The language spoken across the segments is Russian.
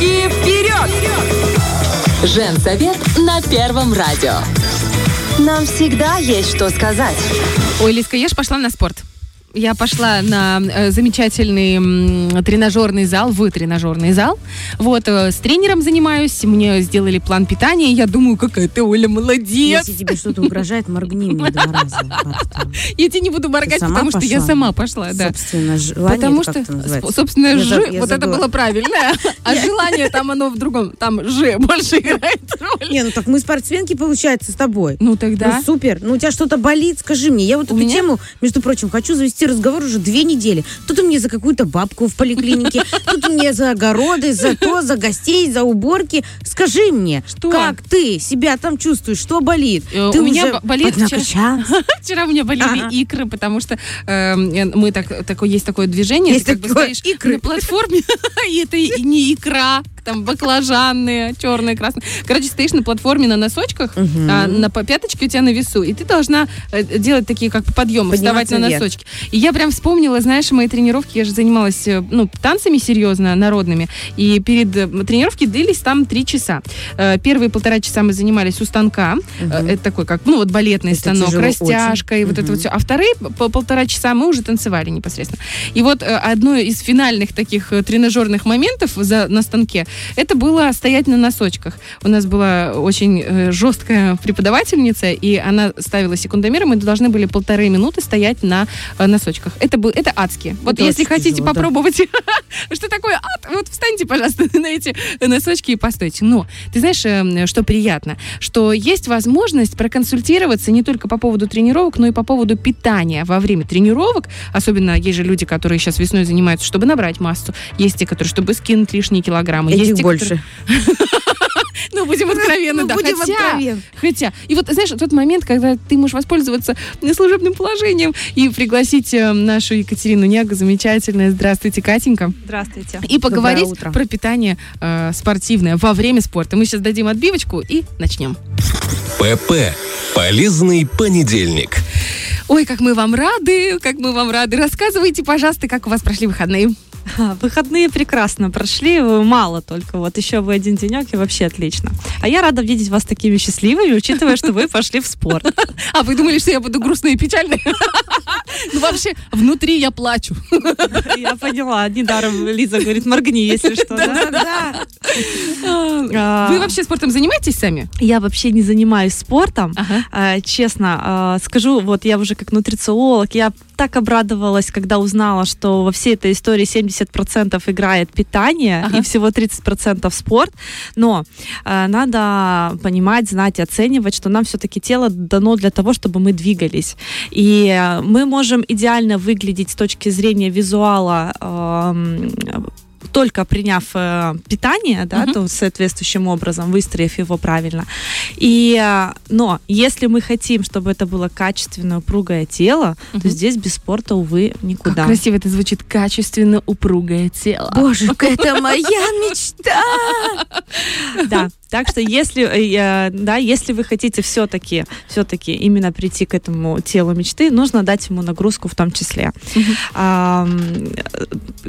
Руки вперед! Женсовет на Первом радио. Нам всегда есть что сказать. Ой, Лиска, я ж пошла на спорт. Я пошла на э, замечательный тренажерный зал, в тренажерный зал. Вот, э, с тренером занимаюсь, мне сделали план питания, я думаю, какая ты, Оля, молодец. Если тебе что-то угрожает, моргни мне два раза. Я тебе не буду моргать, потому что я сама пошла. Собственно, желание, Потому что, собственно, ж, вот это было правильно. А желание там оно в другом, там ж больше играет роль. Не, ну так мы спортсменки, получается, с тобой. Ну тогда. Ну, супер. Ну, у тебя что-то болит, скажи мне. Я вот эту тему, между прочим, хочу завести разговор уже две недели. Тут у меня за какую-то бабку в поликлинике, тут у меня за огороды, за то, за гостей, за уборки. Скажи мне, Что? как ты себя там чувствуешь, что болит? Э, Ты у меня уже бо- болит поднакачалась? Вчера у меня болели Ага. икры, потому что э, мы так, такое, есть такое движение, Есть ты как бы стоишь икры. на платформе, и это не икра, там баклажанные, черные, красные. Короче, стоишь на платформе на носочках, а, на пяточке у тебя на весу, и ты должна э, делать такие как подъемы, вставать Подниматься на вверх. носочки. И я прям вспомнила, знаешь, мои тренировки, я же занималась э, ну, танцами серьезно, народными, и перед э, тренировки длились там три часа. Первые полтора часа мы занимались у станка, Э, это такой как, ну вот балетный Это станок, растяжка и вот это вот все. А вторые по полтора часа мы уже танцевали непосредственно. И вот одно из финальных таких тренажерных моментов за, на станке, это было стоять на носочках. У нас была очень э, жесткая преподавательница, и она ставила секундомер, и мы должны были полторы минуты стоять на э, носочках. Это, был, это адски. Вот Это если хотите тяжело, да. попробовать, что такое ад, вот встаньте, пожалуйста, на эти носочки и постойте. Но ты знаешь, э, что приятно? Что есть возможность проконсультироваться не только по поводу тренировок, но и по поводу питания во время тренировок. Особенно есть же люди, которые сейчас весной занимаются, чтобы набрать массу. Есть те, которые, чтобы скинуть лишние килограммы. Есть те, больше. Ну, будем откровенны, Ну, да. будем Хотя- откровенны. Хотя, и вот, знаешь, тот момент, когда ты можешь воспользоваться служебным положением и пригласить э, нашу Екатерину Нягу, замечательная. Здравствуйте, Катенька. Здравствуйте. И поговорить про питание э, спортивное во время спорта. Мы сейчас дадим отбивочку и начнем. ПП. Полезный понедельник. Ой, как мы вам рады, как мы вам рады. Рассказывайте, пожалуйста, как у вас прошли выходные. Выходные прекрасно прошли, э, мало только. Вот еще вы один денек, и вообще отлично. А я рада видеть вас такими счастливыми, учитывая, что вы пошли в спорт. А вы думали, что я буду грустной и печальной? Ну, вообще, внутри я плачу. Я поняла. Недаром Лиза говорит, моргни, если что. да? Да. А, Вы вообще спортом занимаетесь сами? Я вообще не занимаюсь спортом. А, Честно, а, скажу, вот я уже как нутрициолог, я так обрадовалась, когда узнала, что во всей этой истории 70% играет питание Ага. и всего 30% спорт. Но а, надо понимать, знать, и оценивать, что нам все-таки тело дано для того, чтобы мы двигались. И а, мы можем идеально выглядеть с точки зрения визуала ам, только приняв э, питание, да, Мгм. то соответствующим образом, выстроив его правильно. И, э, но если мы хотим, чтобы это было качественное, упругое тело, Мгм. то здесь без спорта, увы, Как никуда. красиво это звучит, качественно упругое тело. Боже, это моя мечта. Да, так что если, э, да, если вы хотите все-таки, все-таки именно прийти к этому телу мечты, нужно дать ему нагрузку в том числе. Э,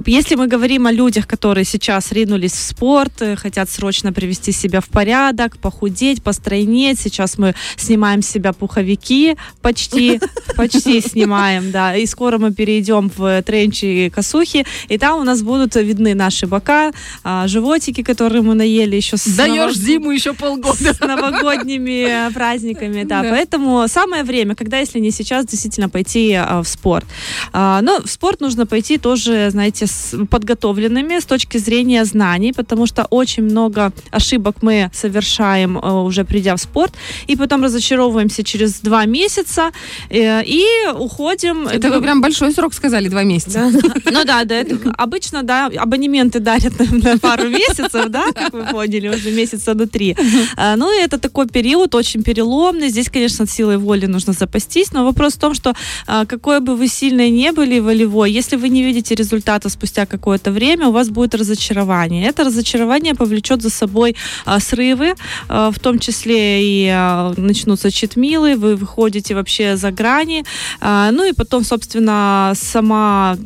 Если мы говорим о людях, которые сейчас ринулись в спорт, э, хотят срочно привести себя в порядок, похудеть, постройнеть, сейчас мы снимаем с себя пуховики, почти, почти снимаем, да, и скоро мы перейдем в тренчи и косухи, и там у нас будут видны наши бока, а, животики, которые мы наели еще с Даешь зиму еще полгода. с новогодними праздниками, да. Поэтому самое время, когда, если не сейчас, действительно пойти а, в спорт. А, но в спорт нужно пойти тоже, знаете, с подготовленными с точки зрения знаний, потому что очень много ошибок мы совершаем а, уже придя в спорт, и потом разочаровываемся через два месяца э, и уходим. Это вы прям большой срок сказали, два месяца. Ну да, да, обычно, да, абонементы дарят на пару месяцев, да, как вы поняли, уже месяца внутри. А, Ну, и это такой период очень переломный. Здесь, конечно, силой воли нужно запастись, но вопрос в том, что а, какой бы вы сильной не были волевой, если вы не видите результата спустя какое-то время, у вас будет разочарование. Это разочарование повлечет за собой а, срывы, а, в том числе и начнутся читмилы, вы выходите вообще за грани, ну и потом, собственно, сама,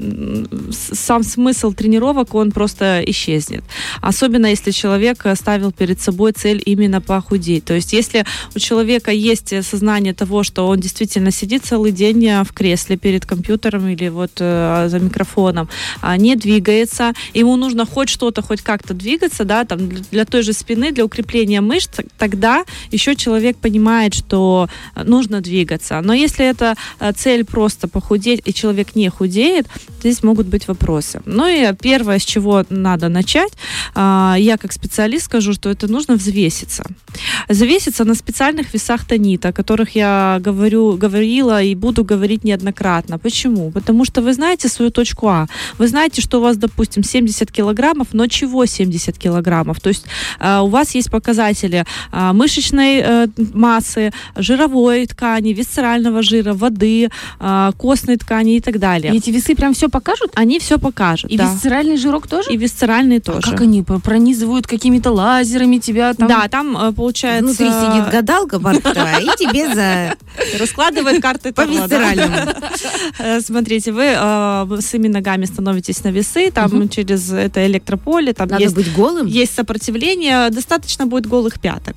сам смысл тренировок, он просто исчезнет. Особенно, если человек ставил перед собой цель именно похудеть. То есть, если у человека есть сознание того, что он действительно сидит целый день э, в кресле перед компьютером или вот э, за микрофоном, а не двигается, ему нужно хоть что-то, хоть как-то двигаться, да, там для, для той же спины, для укрепления мышц, тогда еще человек понимает, что э, нужно двигаться. Но если это э, цель просто похудеть, и человек не худеет, здесь могут быть вопросы. Ну и первое, с чего надо начать, а, я как специалист скажу, что это нужно взвеситься. Взвеситься на специальных весах тонита, о которых я говорю, говорила и буду говорить неоднократно. Почему? Потому что вы знаете свою точку А. Вы знаете, что у вас, допустим, 70 килограммов, но чего 70 килограммов? То есть а, у вас есть показатели а, мышечной э, массы, жировой ткани, висцерального жира, воды, а, костной ткани и так далее. И эти весы прям все покажут? Они все покажут. И да. висцеральный жирок тоже? И висцеральный А тоже. как они пронизывают какими-то лазерами тебя там? Да, там э, получается... Внутри сидит гадалка бортовая и тебе за раскладывает карты по. Э, Смотрите, вы э, босыми ногами становитесь на весы, там через это электрополе, там Надо быть голым? есть сопротивление, достаточно будет голых пяток.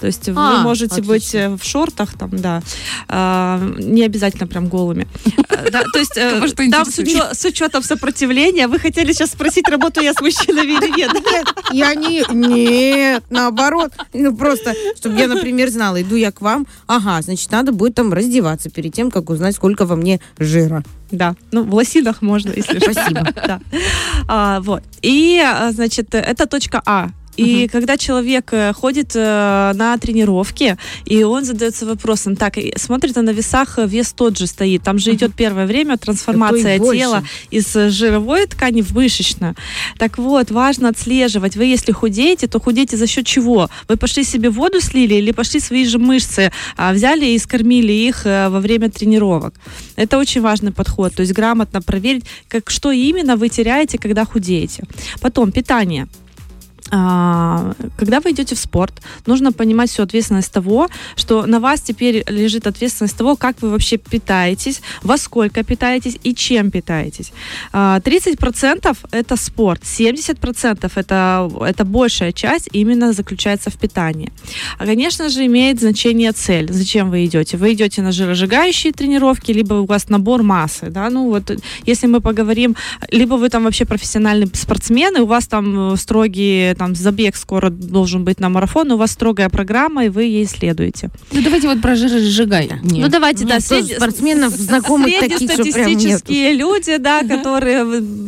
То есть вы А, можете отлично. быть э, в шортах, там, да, а, не обязательно прям голыми. Э, то есть э, там с, учетом сопротивления, вы хотели сейчас спросить, работаю я с мужчинами или нет? Нет, я не... Нет, наоборот. Ну, просто, чтобы я, например, знала, иду я к вам, ага, значит, надо будет там раздеваться перед тем, как узнать, сколько во мне жира. Да, ну в лосинах можно, если что. Спасибо. Да. А, вот. И, а, значит, это точка А. И когда человек э, ходит э, на тренировки, и он задается вопросом, так, смотрит а на весах, э, вес тот же стоит. Там же идет первое время трансформация тела из жировой ткани в мышечную. Так вот, важно отслеживать. Вы, если худеете, то худеете за счет чего? Вы пошли себе воду слили или пошли свои же мышцы а, взяли и скормили их э, во время тренировок? Это очень важный подход. То есть грамотно проверить, как, что именно вы теряете, когда худеете. Потом питание. А, Когда вы идете в спорт, нужно понимать всю ответственность того, что на вас теперь лежит ответственность того, как вы вообще питаетесь, во сколько питаетесь и чем питаетесь. А, 30% это спорт, 70% это, это большая часть именно заключается в питании. А, конечно же, имеет значение цель. Зачем вы идете? Вы идете на жиросжигающие тренировки, либо у вас набор массы, да, ну вот если мы поговорим, либо вы там вообще профессиональный спортсмен, и у вас там э, строгие, там забег скоро должен быть на марафон, у вас строгая программа, и вы ей следуете. Ну давайте вот про жиросжигай. мне. Ну давайте, Нет, да, среди- спортсменов знакомых таких, что прям нету. среднестатистические люди, да, которые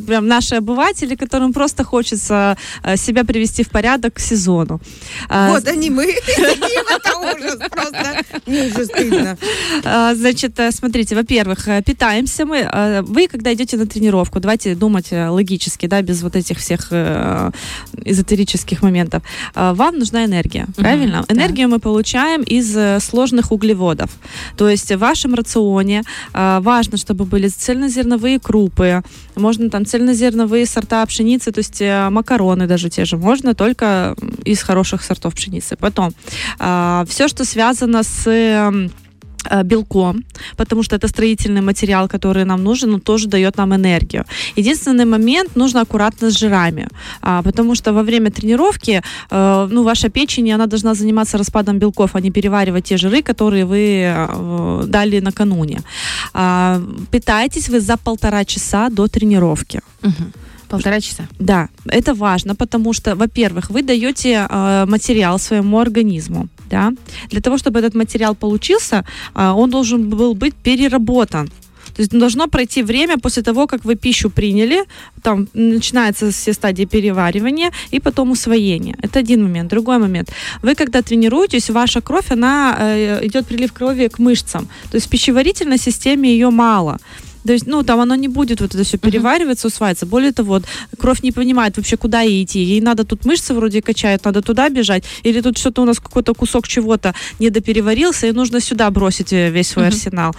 прям наши обыватели, которым просто хочется э, себя привести в порядок к сезону. А, Вот они мы. Это ужас просто. Мне уже стыдно. А, Значит, э, смотрите, во-первых, э, питаемся мы. Вы, когда идете на тренировку, давайте думать логически, да, без вот этих всех э, эзотерических моментов. Э, Вам нужна энергия, правильно? да. Энергию мы получаем из э, сложных углеводов. То есть в вашем рационе э, важно, чтобы были цельнозерновые крупы, можно там цельнозерновые сорта пшеницы, то есть э, макароны даже те же, можно только из хороших сортов пшеницы. Потом все, что связано с белком, потому что это строительный материал, который нам нужен, он тоже дает нам энергию. Единственный момент, нужно аккуратно с жирами, а, потому что во время тренировки, э, ну, ваша печень, она должна заниматься распадом белков, а не переваривать те жиры, которые вы э, дали накануне. А, питайтесь вы за полтора часа до тренировки. Мгм. Полтора часа. Да, это важно, потому что, во-первых, вы даете э, материал своему организму. Да? Для того, чтобы этот материал получился, э, он должен был быть переработан. То есть должно пройти время после того, как вы пищу приняли, там начинаются все стадии переваривания и потом усвоения. Это один момент. Другой момент. Вы когда тренируетесь, ваша кровь, она э, идет прилив крови к мышцам. То есть в пищеварительной системе ее мало. То есть, ну, там оно не будет вот это все перевариваться, усваиваться. Более того, вот, кровь не понимает вообще, куда ей идти. Ей надо тут мышцы вроде качают, надо туда бежать. Или тут что-то у нас какой-то кусок чего-то недопереварился, и нужно сюда бросить э, весь свой Мгм. арсенал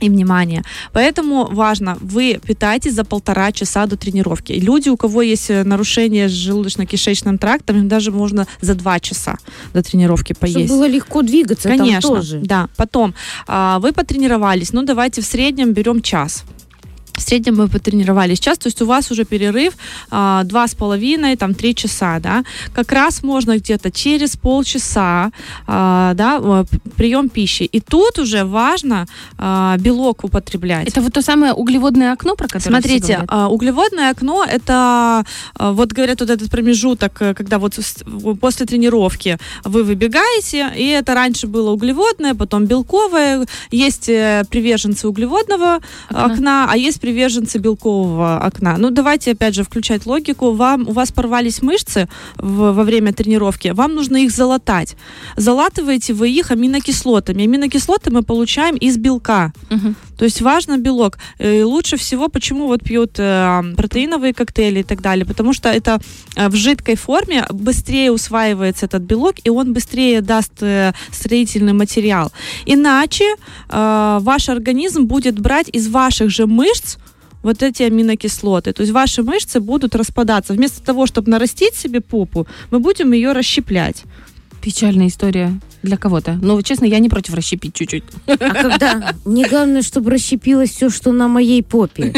и внимание. Поэтому важно, вы питаетесь за полтора часа до тренировки. И люди, у кого есть э, нарушение с желудочно-кишечным трактом, им даже можно за два часа до тренировки Чтобы поесть. было легко двигаться Конечно, там тоже. да. Потом а, вы потренировались, ну давайте в среднем берем час. В среднем мы потренировались час, то есть у вас уже перерыв а, два с половиной, там три часа, да. Как раз можно где-то через полчаса, а, да, э, прием пищи. И тут уже важно а, белок употреблять. Это вот то самое углеводное окно, про которое Смотрите, углеводное окно это вот говорят вот этот промежуток, э, когда вот после тренировки вы выбегаете, и это раньше было углеводное, потом белковое. Есть э, приверженцы углеводного Окна. окна, а есть приверженцы белкового окна. Ну давайте опять же включать логику. Вам у вас порвались мышцы в- во время тренировки, вам нужно их залатать. Залатываете вы их аминокислотами. Аминокислоты мы получаем из белка. Мгм. То есть важно белок. Э, И лучше всего, почему вот пьют э, протеиновые коктейли и так далее, потому что это э, в жидкой форме быстрее усваивается этот белок, и он быстрее даст э, строительный материал. Иначе э, ваш организм будет брать из ваших же мышц вот эти аминокислоты. То есть ваши мышцы будут распадаться. Вместо того, чтобы нарастить себе попу, мы будем ее расщеплять. Печальная история для кого-то. Но, честно, я не против расщепить чуть-чуть. А когда... Мне главное, чтобы расщепилось все, что на моей попе.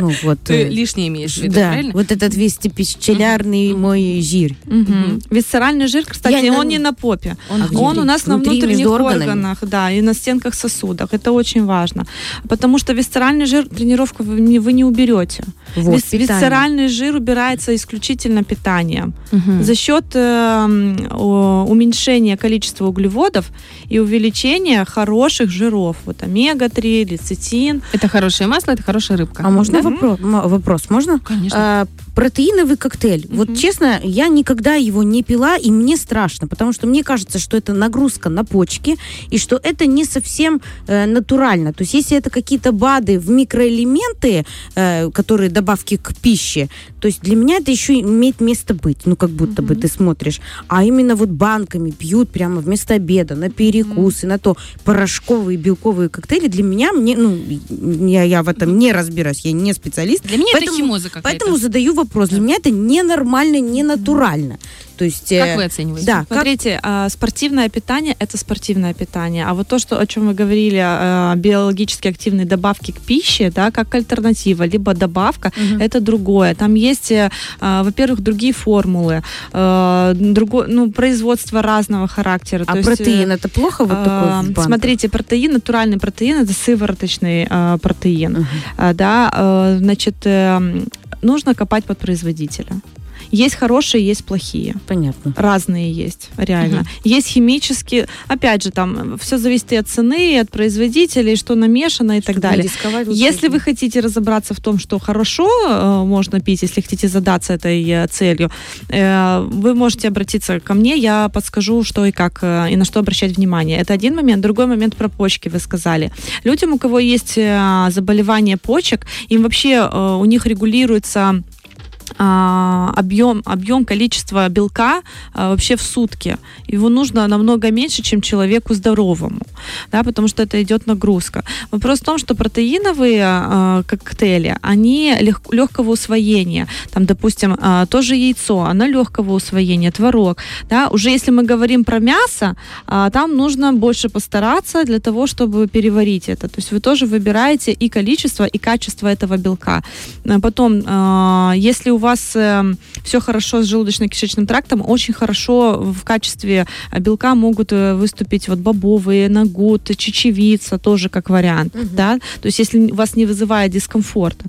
Ну вот. Ты э, лишнее имеешь в виду, Да, правильно? вот этот весь пищелярный мой жир. Мгм. Висцеральный жир, кстати, Я он на- не на попе. Он А? Он у нас на Внутри, внутренних между органами? органах, да, и на стенках сосудах. Это очень важно. Потому что висцеральный жир тренировку вы вы не уберете. Вот, Вис- висцеральный жир убирается исключительно питанием. Мгм. За счет э, уменьшения количества углеводов и увеличения хороших жиров. Вот омега-3, лецитин. Это хорошее масло, это хорошая рыбка. А можно Да? вопро- м- вопрос? Можно? Конечно. А, протеиновый коктейль. Вот Мгм. честно, я никогда его не пила, и мне страшно, потому что мне кажется, что это нагрузка на почки, и что это не совсем э, натурально. То есть если это какие-то БАДы в микроэлементы, э, которые добавки к пище, то есть для меня это еще имеет место быть. Ну, как будто бы ты смотришь. А именно вот банками пьют прямо вместо обеда, на перекусы, на то порошковые белковые коктейли. Для меня, мне, ну, я, я в этом не разбираюсь, я не специалист. Для меня это поэтому- химоза какая-то. Поэтому задаю вопрос. Для меня это ненормально, не натурально. То есть... э, Как вы оцениваете? Да, как- Смотрите, а, спортивное питание это спортивное питание. А вот то, что, о чем вы говорили, а, биологически активные добавки к пище, да, как альтернатива, либо добавка, Мгм. это другое. Там есть, э, а, во-первых, другие формулы, э, другое, ну, производство разного характера. А То есть, протеин это плохо вот такой а, банках? Смотрите, протеин, натуральный протеин, это сывороточный протеин. А, да, значит, э, нужно копать под производителя. Есть хорошие, есть плохие. Понятно. Разные есть, реально. Есть химические, опять же, там все зависит и от цены, и от производителей, что намешано и так Чтобы не далее. Если вы хотите разобраться в том, что хорошо э, можно пить, если хотите задаться этой э, целью, э, вы можете обратиться ко мне, я подскажу, что и как, э, и на что обращать внимание. Это один момент. Другой момент про почки вы сказали. Людям, у кого есть э, заболевание почек, им вообще, э, у них регулируется объем, объем количества белка а, вообще в сутки. Его нужно намного меньше, чем человеку здоровому, да, потому что это идет нагрузка. Вопрос в том, что протеиновые а, коктейли, они лег- легкого усвоения. Там, допустим, а, тоже яйцо, оно легкого усвоения, творог. Да. Уже если мы говорим про мясо, а, там нужно больше постараться для того, чтобы переварить это. То есть вы тоже выбираете и количество, и качество этого белка. Потом, а, если у вас все хорошо с желудочно-кишечным трактом, очень хорошо в качестве а, белка могут э, выступить вот бобовые, нагут, чечевица, тоже как вариант. Да? То есть если вас не вызывает дискомфорта.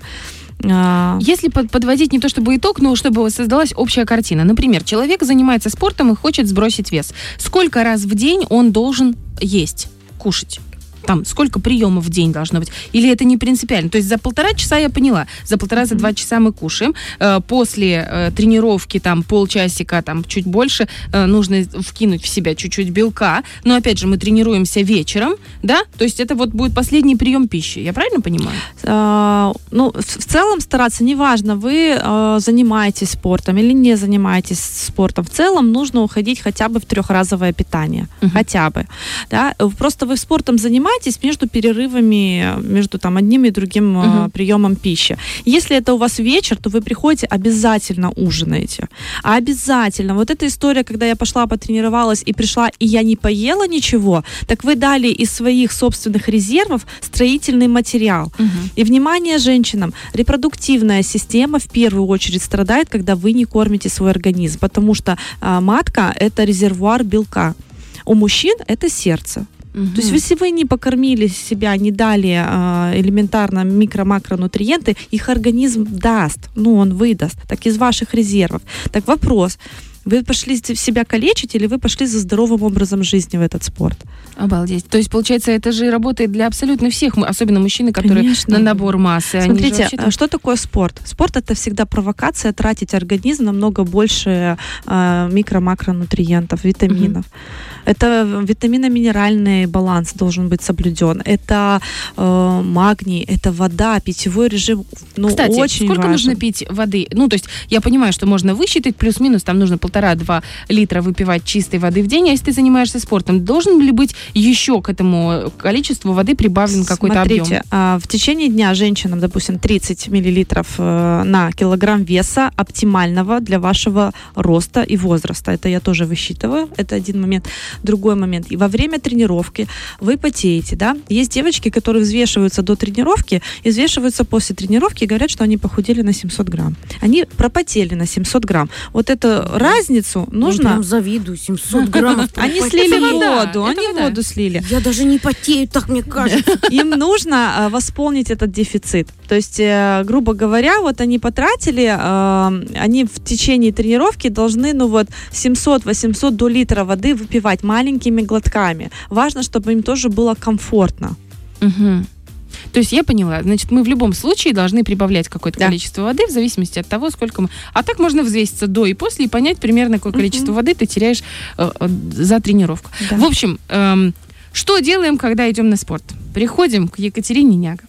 Если под- подводить не то чтобы итог, но чтобы создалась общая картина. Например, человек занимается спортом и хочет сбросить вес. Сколько раз в день он должен есть, кушать? Там, сколько приемов в день должно быть? Или это не принципиально? То есть за полтора часа я поняла, за полтора, за два часа мы кушаем. Э, После э, тренировки там полчасика, там чуть больше, э, нужно вкинуть в себя чуть-чуть белка. Но опять же, мы тренируемся вечером, да? То есть это вот будет последний прием пищи. Я правильно понимаю? А, ну, в целом стараться, неважно, вы э, занимаетесь спортом или не занимаетесь спортом, в целом нужно уходить хотя бы в трехразовое питание, хотя бы, да, просто вы спортом занимаетесь между перерывами, э, между там одним и другим э, Мгм. приемом пищи. Если это у вас вечер, то вы приходите, обязательно ужинаете, обязательно. Вот эта история, когда я пошла потренировалась и пришла, и я не поела ничего, так вы дали из своих собственных резервов строительный материал. И внимание женщинам, репродуктивная система в первую очередь страдает, когда вы не кормите свой организм, потому что а, матка это резервуар белка. У мужчин это сердце. То есть, если вы не покормили себя, не дали а, элементарно микро-макронутриенты, их организм даст, ну, он выдаст, так из ваших резервов. Так вопрос, вы пошли себя калечить или вы пошли за здоровым образом жизни в этот спорт? Обалдеть. То есть, получается, это же работает для абсолютно всех, особенно мужчины, которые Конечно. на набор массы. Смотрите, вообще-то- а что такое спорт? Спорт это всегда провокация тратить организм намного больше э, микро-макронутриентов, витаминов. Это витамино-минеральный баланс должен быть соблюден. Это э, магний, это вода, питьевой режим. Ну, Кстати, очень сколько важен. нужно пить воды? Ну, то есть я понимаю, что можно высчитать, плюс-минус, там нужно полтора-два литра выпивать чистой воды в день, а если ты занимаешься спортом, должен ли быть еще к этому количеству воды прибавлен какой-то объем? А, в течение дня женщинам, допустим, 30 миллилитров э, на килограмм веса оптимального для вашего роста и возраста. Это я тоже высчитываю. Это один момент. Другой момент. И во время тренировки вы потеете, да? Есть девочки, которые взвешиваются до тренировки и взвешиваются после тренировки и говорят, что они похудели на 700 грамм. Они пропотели на 700 грамм. Вот эту разницу Я нужно... прям завидую, 700 граммов. Они слили воду, они воду слили. Я даже не потею, так мне кажется. им нужно э, восполнить этот дефицит. То есть, э, грубо говоря, вот они потратили, э, они в течение тренировки должны, ну вот, 700-800 до литра воды выпивать маленькими глотками. Важно, чтобы им тоже было комфортно. Мгм. То есть я поняла, значит, мы в любом случае должны прибавлять какое-то Да. количество воды в зависимости от того, сколько мы... А так можно взвеситься до и после и понять примерно, какое количество воды ты теряешь э, э, за тренировку. Да. В общем, эм, что делаем, когда идем на спорт? Приходим к Екатерине Няга,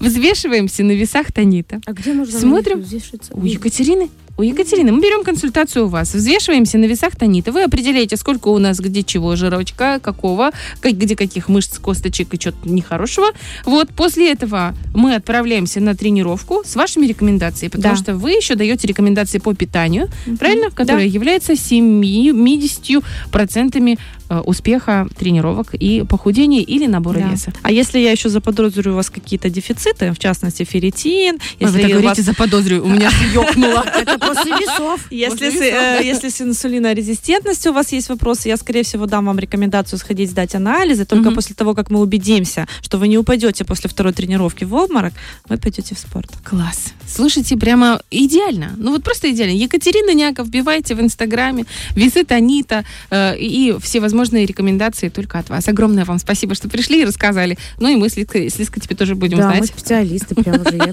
взвешиваемся на весах Танита. А где можно Смотрим. У Екатерины? У Екатерины. Мы берем консультацию у вас, взвешиваемся на весах Танита. Вы определяете, сколько у нас где чего, жирочка, какого, как- где каких мышц, косточек и чего-то нехорошего. Вот, после этого мы отправляемся на тренировку с вашими рекомендациями, потому Да. что вы еще даете рекомендации по питанию, правильно? Да. Которая является 70% э, успеха тренировок и похудения или набора Да. веса. А если я еще заподозрю у вас какие-то дефициты, в частности ферритин, Вы если у говорите, вас заподозрю, у меня ёкнуло. Это после весов. Если, с, э, если с инсулинорезистентностью у вас есть вопросы, я, скорее всего, дам вам рекомендацию сходить сдать анализы. Только после того, как мы убедимся, что вы не упадете после второй тренировки в обморок, вы пойдете в спорт. Класс. Слушайте, прямо идеально. Ну вот просто идеально. Екатерина Няка, вбивайте в Инстаграме, весы Танита э, и все возможные рекомендации только от вас. Огромное вам спасибо, что пришли и рассказали. Ну и мы с Лизкой, с Лизкой теперь тоже будем Да, мы знать. специалисты прям уже. я-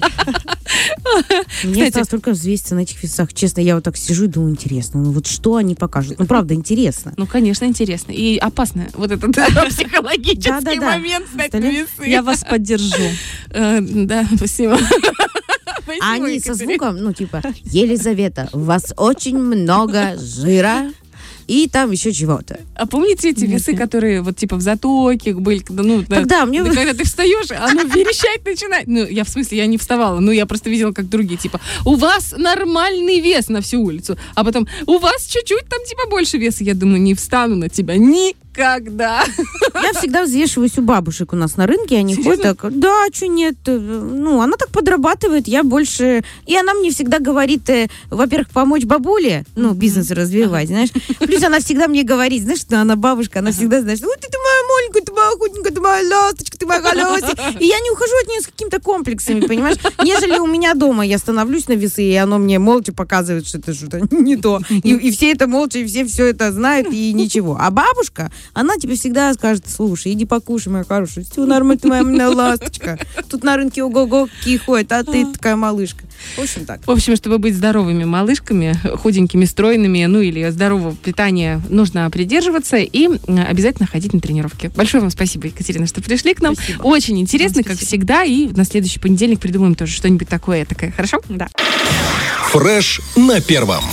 Мне Кстати- осталось только взвеситься на этих весах. Честно, я вот так сижу и думаю, интересно, ну вот что они покажут? Ну, правда, интересно. Ну, конечно, интересно. И опасно. Вот этот психологический момент стать весы. Я вас поддержу. Э, Да, спасибо. А они со звуком, ну, типа, Елизавета, у вас очень много жира и там еще чего-то. А помните эти весы, которые вот типа в затоке были? когда, Ну, да, Тогда мне... Да когда ты встаешь, оно верещать начинает. Ну, я в смысле, я не вставала, но я просто видела, как другие, типа, у вас нормальный вес на всю улицу, а потом, у вас чуть-чуть там, типа, больше веса. Я думаю, не встану на тебя никогда. Я всегда взвешиваюсь у бабушек у нас на рынке, они ходят так, да, что нет, э, ну, она так подрабатывает, я больше... И она мне всегда говорит, э, во-первых, помочь бабуле, ну, бизнес развивать, знаешь, плюс она всегда мне говорит, знаешь, что она бабушка, она всегда, знаешь, вот ты моя маленькая, моя ты моя ласточка, ты моя колесик. И я не ухожу от нее с какими-то комплексами, понимаешь? Нежели у меня дома я становлюсь на весы, и оно мне молча показывает, что это что-то не то. И, и все это молча, и все все это знают, и ничего. А бабушка, она тебе всегда скажет, слушай, иди покушай, моя хорошая, все нормально, ты моя, моя ласточка. Тут на рынке ого-го какие ходят, а ты такая малышка. В общем, так. В общем, чтобы быть здоровыми малышками, худенькими, стройными, ну или здорового питания, нужно придерживаться и обязательно ходить на тренировки. Большое вам спасибо, Екатерина, что пришли к нам. Спасибо. Очень интересно, Вам как спасибо. всегда. И на следующий понедельник придумаем тоже что-нибудь такое такое. Хорошо? Да. Фреш на первом.